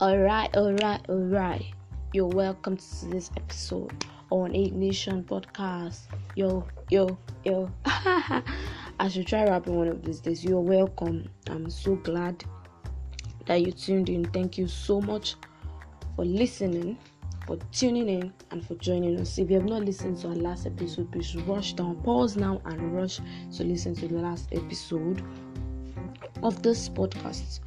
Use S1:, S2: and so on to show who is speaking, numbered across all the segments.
S1: Alright, alright, alright. You're welcome to this episode on Ignition Podcast. Yo, yo, yo. I should try rapping one of these days. You're welcome. I'm so glad that you tuned in. Thank you so much for listening, for tuning in, and for joining us. If you have not listened to our last episode, please rush down, pause now, and rush to listen to the last episode of this podcast.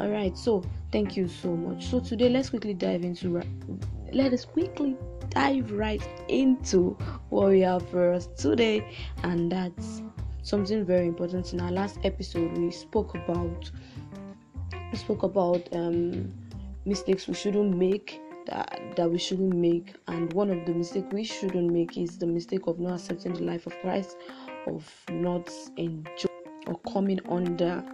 S1: All right, so thank you so much. So today, let's quickly dive into. Let us quickly dive right into what we have for us today, and that's something very important. In our last episode, we spoke about we spoke about um, mistakes we shouldn't make that, that we shouldn't make and one of the mistakes we shouldn't make is the mistake of not accepting the life of christ of not enjoying or coming under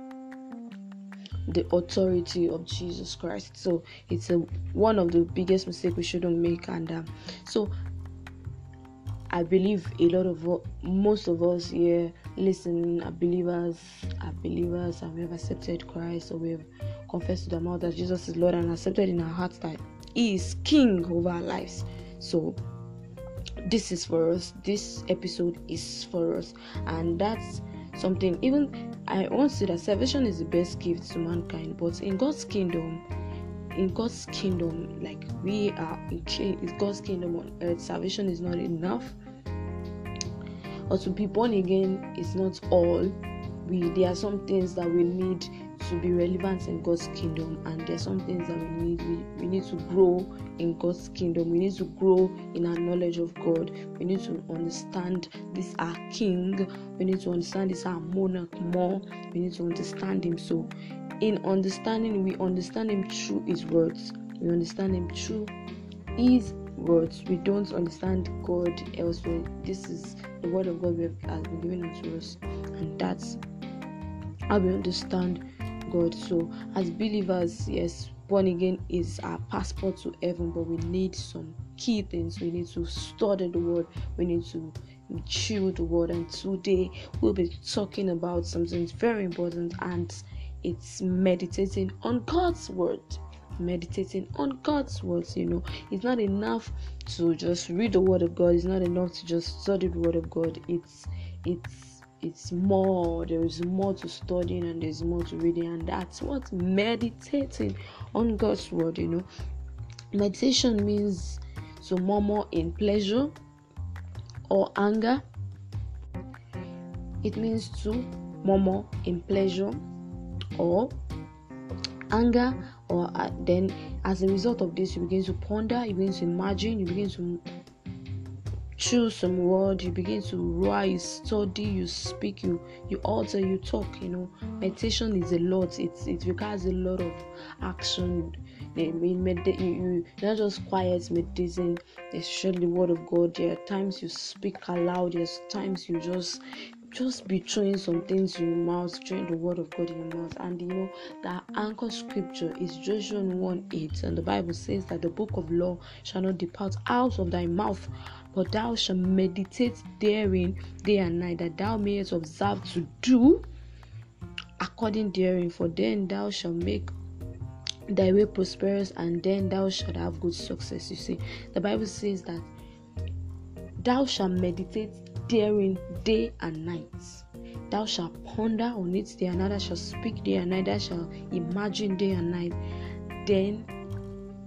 S1: the authority of Jesus Christ. So it's a, one of the biggest mistakes we shouldn't make. And um, so I believe a lot of most of us here listening are believers, are believers, and we have accepted Christ, or we have confessed to the mouth that Jesus is Lord and accepted in our hearts that He is King over our lives. So this is for us. This episode is for us, and that's something even I to say that salvation is the best gift to mankind, but in God's kingdom, in God's kingdom, like we are in God's kingdom on earth, salvation is not enough. Or to be born again is not all. We there are some things that we need to be relevant in God's kingdom, and there are some things that we need. We, we need to grow in God's kingdom. We need to grow in our knowledge of God. We need to understand this our King. We need to understand this our monarch more. We need to understand Him. So, in understanding, we understand Him through His words. We understand Him through His words. We don't understand God elsewhere. This is the word of God we has been given unto us, and that's how we understand God. So, as believers, yes, born again is our passport to heaven, but we need some key things. We need to study the word, we need to chew the word, and today we'll be talking about something very important, and it's meditating on God's word meditating on God's words. You know, it's not enough to just read the Word of God. It's not enough to just study the Word of God. It's it's it's more there is more to studying and there's more to reading and that's what meditating on god's word you know. Meditation means to murmur in pleasure or anger. It means to murmur in pleasure or anger or uh, then as a result of this you begin to ponder you begin to imagine you begin to choose some word you begin to write you study you speak you you alter you talk you know. Meditation is a lot. It's it requires a lot of action. In med- you, you not just quiet meditating especially the word of god. There are times you speak aloud. There's times you just just be throwing some things in your mouth, throwing the word of God in your mouth. And you know that anchor scripture is Joshua 1 8, and the Bible says that the book of law shall not depart out of thy mouth, but thou shalt meditate therein day and night, that thou mayest observe to do according therein, for then thou shalt make thy way prosperous, and then thou shalt have good success. You see, the Bible says that thou shalt meditate therein day and night. Thou shalt ponder on it day and night, thou speak day and night, thou imagine day and night. Then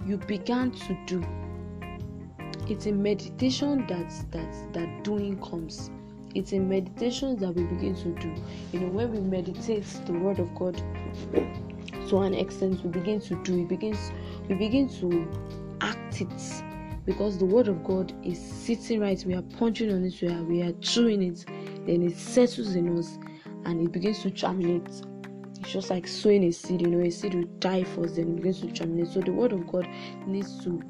S1: you began to do it's in meditation that that that doing comes. It's in meditation that we begin to do. You know when we meditate the word of god to an extent we begin to do it begins we begin to act it. Because the word of god is sitting right we are punching on it we are we are chewing it then it settles in us and it begins to germinate. It's just like sowing a seed you know a seed will die first then it begins to germinate. So the word of god needs to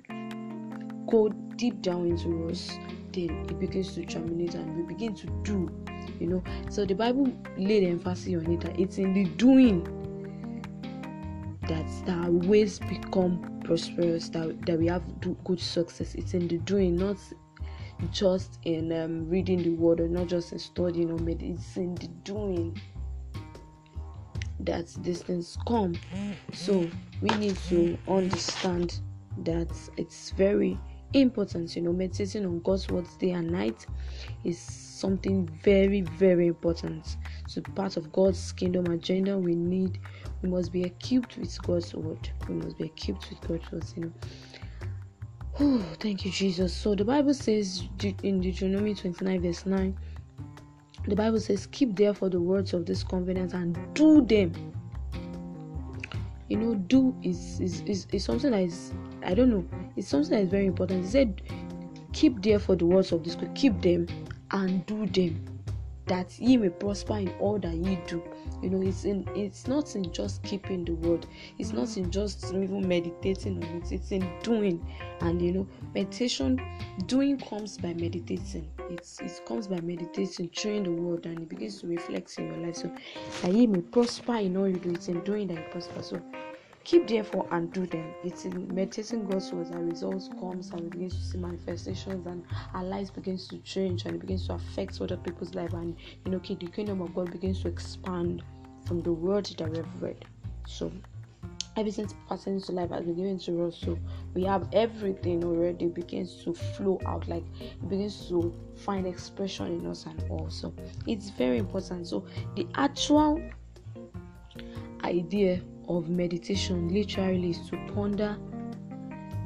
S1: go deep down into us, then it begins to germinate and we begin to do. You know, so the Bible laid emphasis on it that it's in the doing that our ways become prosperous, that, that we have good success. It's in the doing, not just in um, reading the word or not just in studying or meditating. It's in the doing that these things come. So we need to understand that it's very important. You know, meditating on God's words day and night is something very, very important. So part of God's kingdom agenda, we need we must be equipped with God's word. We must be equipped with God's words, you know. Oh, thank you, Jesus. So the Bible says in Deuteronomy 29, verse 9, the Bible says, Keep therefore the words of this covenant and do them. You know, do is is, is, is something that is I don't know, it's something that is very important. He said, Keep there for the words of this keep them and do them, that ye may prosper in all that ye do. You know it's in it's not in just keeping the word. It's not in just even meditating on it. It's in doing. And you know meditation doing comes by meditating. It's it comes by meditating chewing the word and it begins to reflect in your life. So that you may prosper in all you do. It's in doing that you prosper so keep therefore and do them. It's in meditating God's words that results comes and we begin to see manifestations and our lives begins to change and it begins to affect other people's life and you know the kingdom of God begins to expand from the word that we have read. So everything pertaining to life has been given to us so we have everything already begins to flow out like it begins to find expression in us and all so it's very important so the actual idea of meditation literally is to ponder,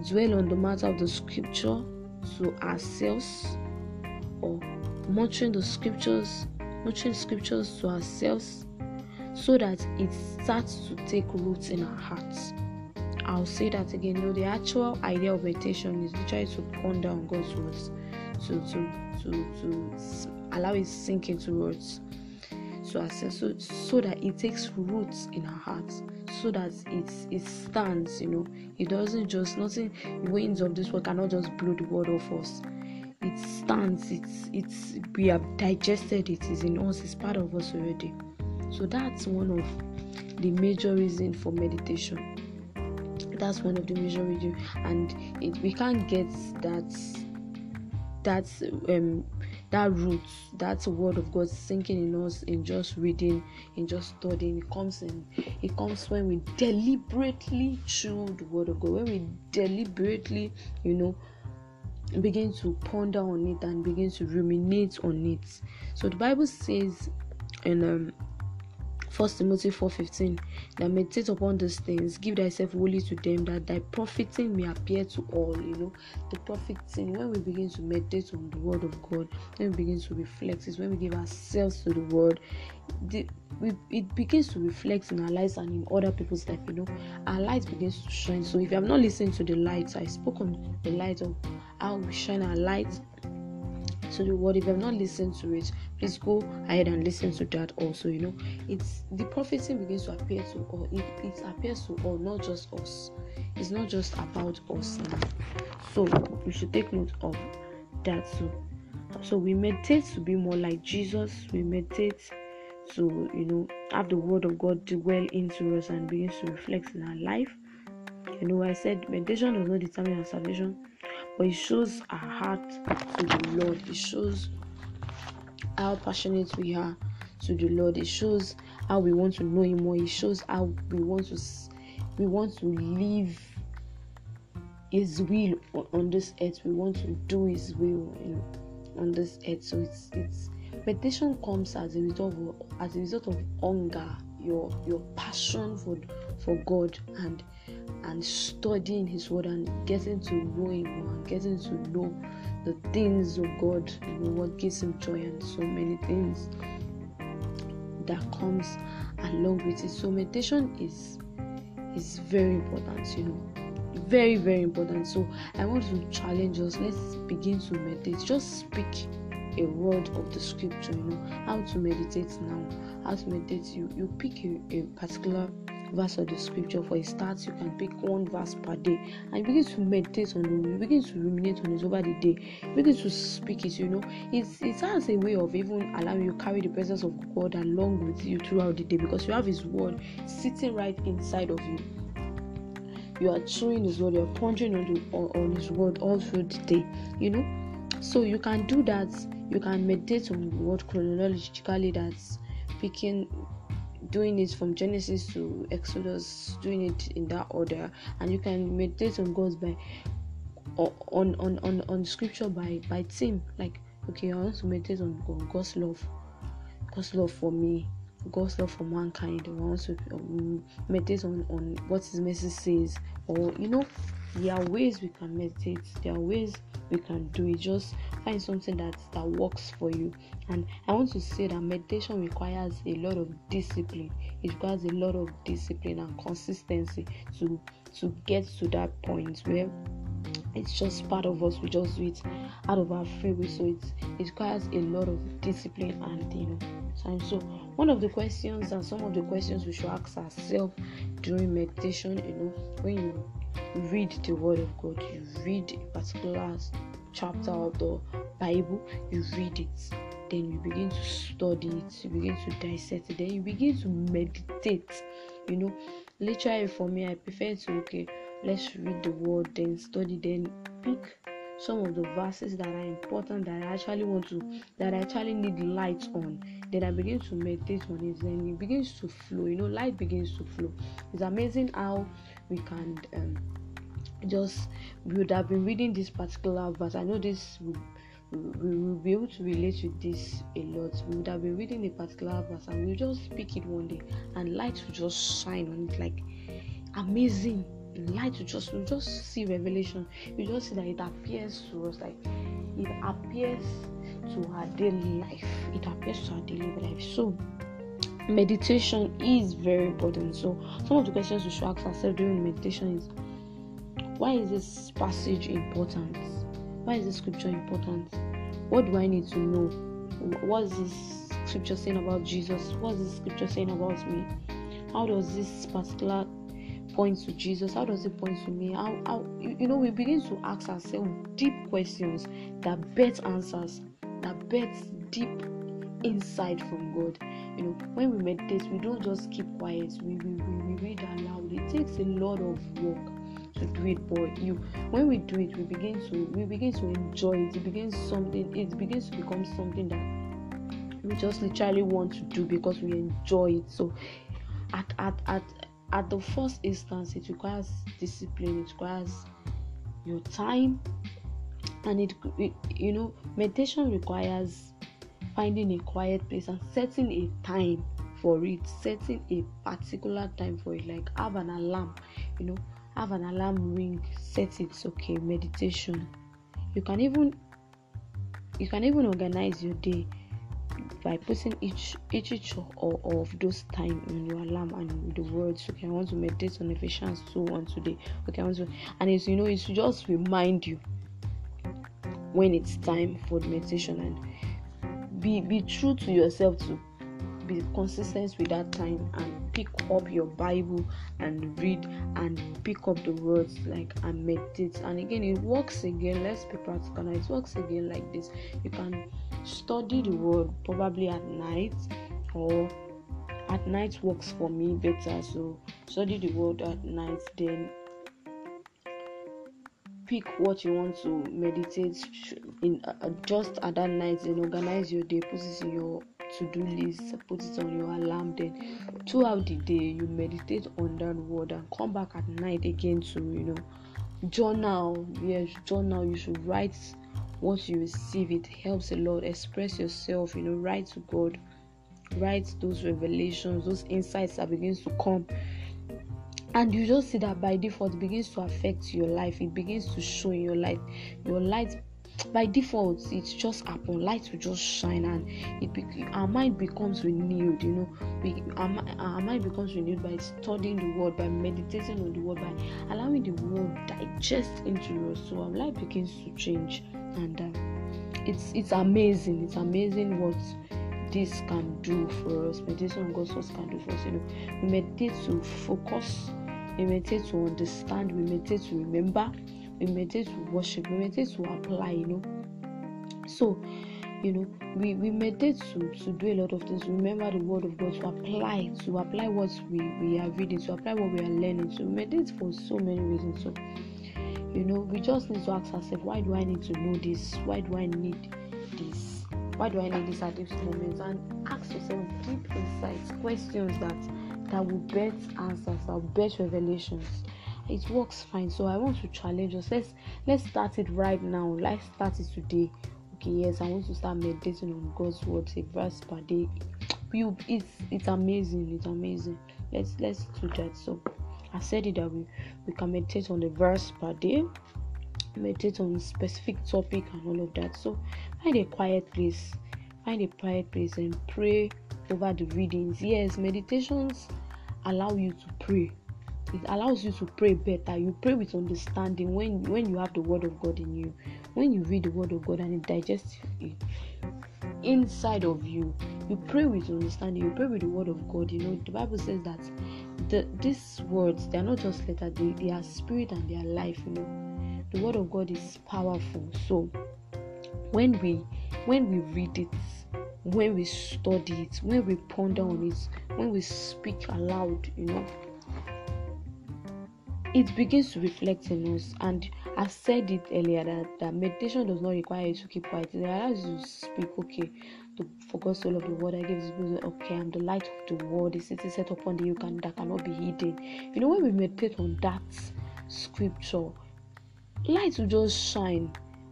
S1: dwell on the matter of the scripture to ourselves, or muttering the scriptures, muttering scriptures to ourselves, so that it starts to take roots in our hearts. I'll say that again. You know, the actual idea of meditation is literally to ponder on God's words, to to to to allow it sink into words to so, so that it takes roots in our hearts so that it it stands you know. It doesn't just nothing winds of this world cannot just blow the world off us. It stands it's it's we have digested it is in us it's part of us already. So that's one of the major reason for meditation. That's one of the major reason and it, we can't get that that's um that root, that word of God sinking in us in just reading, in just studying. It comes in it comes when we deliberately chew the word of God, when we deliberately, you know, begin to ponder on it and begin to ruminate on it. So the Bible says in um First Timothy 4:15 that meditate upon these things, give thyself wholly to them, that thy profiting may appear to all. You know, the profiting when we begin to meditate on the word of God, when we begin to reflect, is when we give ourselves to the word. The, we, it begins to reflect in our lives and in other people's life. You know, our light begins to shine. So if you have not listened to the light, I spoke on the light of how we shine our light to the word. If you have not listened to it, please go ahead and listen to that also. You know, it's the prophecy begins to appear to all. It, it appears to all, not just us. It's not just about us. Now. So we should take note of that too. So we meditate to be more like Jesus. We meditate to you know have the word of God dwell into us and begins to reflect in our life. You know, I said meditation does not determine our salvation but it shows our heart to the Lord. It shows how passionate we are to the Lord. It shows how we want to know Him more. It shows how we want to we want to live His will on this earth. We want to do His will on this earth. So it's it's meditation comes as a result of as a result of hunger, your your passion for for God and and studying His Word and getting to know Him and getting to know the things of God, you know, what gives Him joy and so many things that comes along with it. So meditation is is very important, you know. Very, very important. So I want to challenge us. Let's begin to meditate. Just speak a word of the scripture, you know, how to meditate now. How to meditate you you pick a, a particular verse of the scripture. For a start, you can pick one verse per day and begin to meditate on it. You begin to ruminate on it over the day. You begin to speak it. You know, it's it has a way of even allowing you carry the presence of God along with you throughout the day because you have His word sitting right inside of you. You are chewing His word. You are pondering on, the, on, His word all through the day. You know, so you can do that. You can meditate on word chronologically. That's picking doing it from Genesis to Exodus, doing it in that order, and you can meditate on God's by on on on on scripture by by team. Like, okay, I want to meditate on God's love, God's love for me, God's love for mankind. I want to um, meditate on on what His message says, or you know, there are ways we can meditate. There are ways we can do it. Just find something that that works for you. And I want to say that meditation requires a lot of discipline. It requires a lot of discipline and consistency to to get to that point where it's just part of us. We just do it out of our free will. So it it requires a lot of discipline and you know. So one of the questions and some of the questions we should ask ourselves during meditation, you know, when you read the word of God, you read a particular chapter of the Bible, you read it, then you begin to study it, you begin to dissect it, then you begin to meditate. You know, literally for me, I prefer to okay, let's read the word, then study, then pick some of the verses that are important that I actually want to that I actually need light on. Then I begin to meditate on it, then it begins to flow. You know, light begins to flow. It's amazing how we can um, just we would have been reading this particular verse. I know this we will be able to relate with this a lot. We would have been reading a particular verse and we'll just speak it one day and light will just shine on it like amazing light will just you just see revelation. You just see that it appears to us like it appears to our daily life. It appears to our daily life. So meditation is very important. So some of the questions we should ask ourselves during meditation is why is this passage important? Why is this scripture important? What do I need to know? What is this scripture saying about Jesus? What is this scripture saying about me? How does this particular point to Jesus? How does it point to me? How, how you know we begin to ask ourselves deep questions that bet answers, that bet deep insight from God. You know, when we meditate, we don't just keep quiet. We we, we, we read aloud. It takes a lot of work to do it but you when we do it we begin to we begin to enjoy it it begins something it begins to become something that we just literally want to do because we enjoy it so at at at at the first instance it requires discipline it requires your time and it, it you know meditation requires finding a quiet place and setting a time for it setting a particular time for it like have an alarm you know have an alarm ring set it okay meditation. You can even you can even organize your day by putting each each each of, those time on your alarm and the words okay i want to meditate on ephesians 2 1 today okay i want to and it's you know it's just remind you when it's time for the meditation and be be true to yourself too be consistent with that time and pick up your bible and read and pick up the words like and meditate. And again it works again. Let's be practical. It works again like this. You can study the word probably at night or at night works for me better. So study the word at night then pick what you want to meditate in uh, just at that night and organize your day put it in your to-do list put it on your alarm then throughout the day you meditate on that word and come back at night again to you know journal. Yes journal. You should write what you receive. It helps a lot. Express yourself you know write to god. Write those revelations those insights that begins to come. And you just see that by default begins to affect your life. It begins to show in your life. Your light by default it's just happen. Light will just shine and it be, our mind becomes renewed you know. Our, our mind becomes renewed by studying the word by meditating on the word by allowing the word digest into your soul our life begins to change. And uh, it's it's amazing it's amazing what this can do for us. Meditation on god's words can do for us you know. We meditate to focus we meditate to understand we meditate to remember we meditate to worship we meditate to apply you know. So you know we we meditate to to do a lot of things remember the word of god to apply to apply what we we are reading to apply what we are learning so we meditate for so many reasons. So you know we just need to ask ourselves why do i need to know this? Why do i need this? Why do i need this at this moment? And ask yourself deep insights questions that that will bet answers, that will revelations. It works fine. So I want to challenge us. Let's let's start it right now. Let's start it today. Okay, yes, I want to start meditating on God's word, a verse per day. You, it's it's amazing. It's amazing. Let's let's do that. So I said it that we we can meditate on the verse per day meditate on specific topic and all of that so find a quiet place find a quiet place and pray over the readings yes meditations allow you to pray it allows you to pray better. You pray with understanding when when you have the word of god in you. When you read the word of god and it digests it inside of you you pray with understanding. You pray with the word of god. You know the bible says that the these words they are not just letter they, they are spirit and they are life you know. The word of god is powerful. So when we when we read it when we study it when we ponder on it when we speak aloud you know it begins to reflect in us and i said it earlier that, that meditation does not require you to keep quiet it allows you to speak okay to focus of the word I give is okay, I'm the light of the world, the city set upon the hill can that cannot be hidden. You know, when we meditate on that scripture, light will just shine.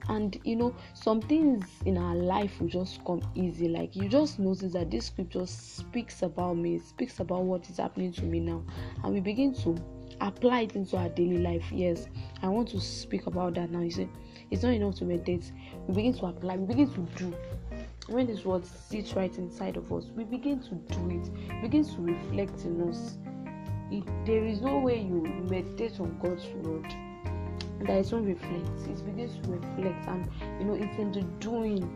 S1: And you know, some things in our life will just come easy. Like you just notice that this scripture speaks about me, speaks about what is happening to me now, and we begin to apply it into our daily life. Yes, I want to speak about that now. You see, it's not enough to meditate, we begin to apply, we begin to do when this word sits right inside of us, we begin to do it, begins to reflect in us. It, there is no way you meditate on God's word that it won't reflect. It begins to reflect, and you know, it's in the doing,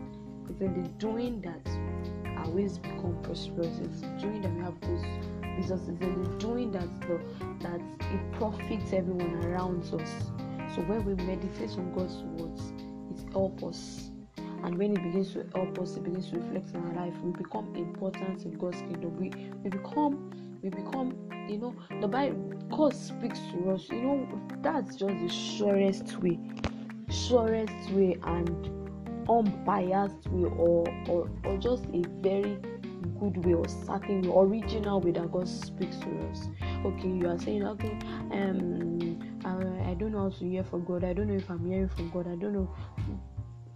S1: it's in the doing that our ways become prosperous. It's doing that we have those resources. It's in doing that the, that it profits everyone around us. So when we meditate on God's words, it helps us and when it begins to help us, it begins to reflect in our life. We become important in God's kingdom. We we become we become you know the Bible God speaks to us. You know that's just the surest way, surest way and unbiased way, or or, or just a very good way or certain original way that God speaks to us. Okay, you are saying okay, um, I, I don't know how to hear from God. I don't know if I'm hearing from God. I don't know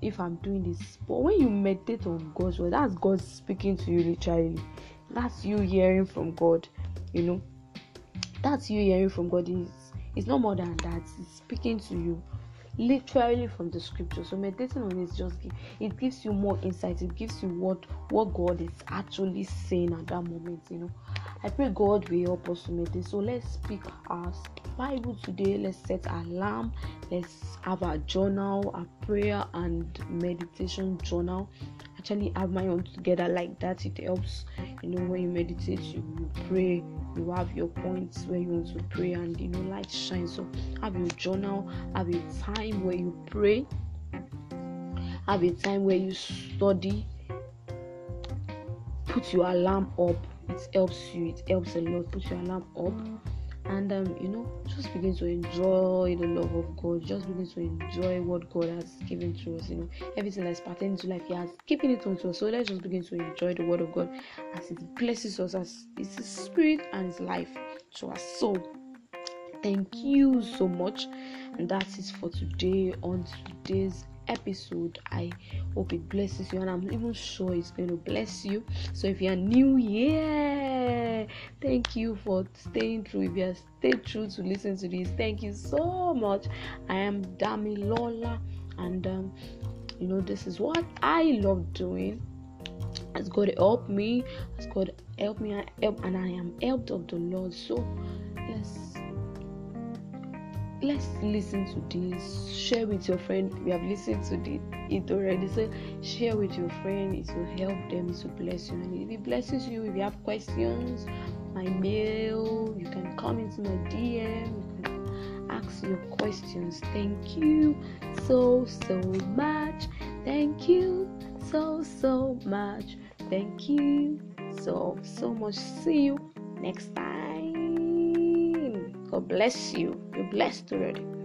S1: if I'm doing this. But when you meditate on God's word, that's God speaking to you literally. That's you hearing from God, you know. That's you hearing from God. Is it's not more than that. It's speaking to you literally from the scripture. So meditating on it just it gives you more insight. It gives you what what God is actually saying at that moment. You know, I pray God will help us to meditate. So let's speak our Bible today. Let's set alarm. Let's have a journal, a prayer and meditation journal. Actually, have my own together like that. It helps. You know, when you meditate, you, you pray you have your points where you want to pray and you know light shines so have your journal have a time where you pray have a time where you study put your alarm up it helps you it helps a lot put your alarm up and um, you know just begin to enjoy the love of god. Just begin to enjoy what god has given to us you know. Everything that's pertaining to life he has given it unto us. So let's just begin to enjoy the word of god as it blesses us as it's his spirit and his life to our soul. Thank you so much. And that is for today on today's episode. I hope it blesses you, and I'm even sure it's going to bless you. So, if you're new here, thank you for staying through. If you have stayed through to listen to this, thank you so much. I am Dami Lola, and um, you know, this is what I love doing. As God help me, as God help me, I help, and I am helped of the Lord. So, let's let's listen to this share with your friend. We have listened to the, it already so share with your friend. It will help them it will bless you. And if it blesses you if you have questions my mail you can come into my dm you can ask your questions. Thank you so so much. Thank you so so much. Thank you so so much. See you next time God bless you. You're blessed already.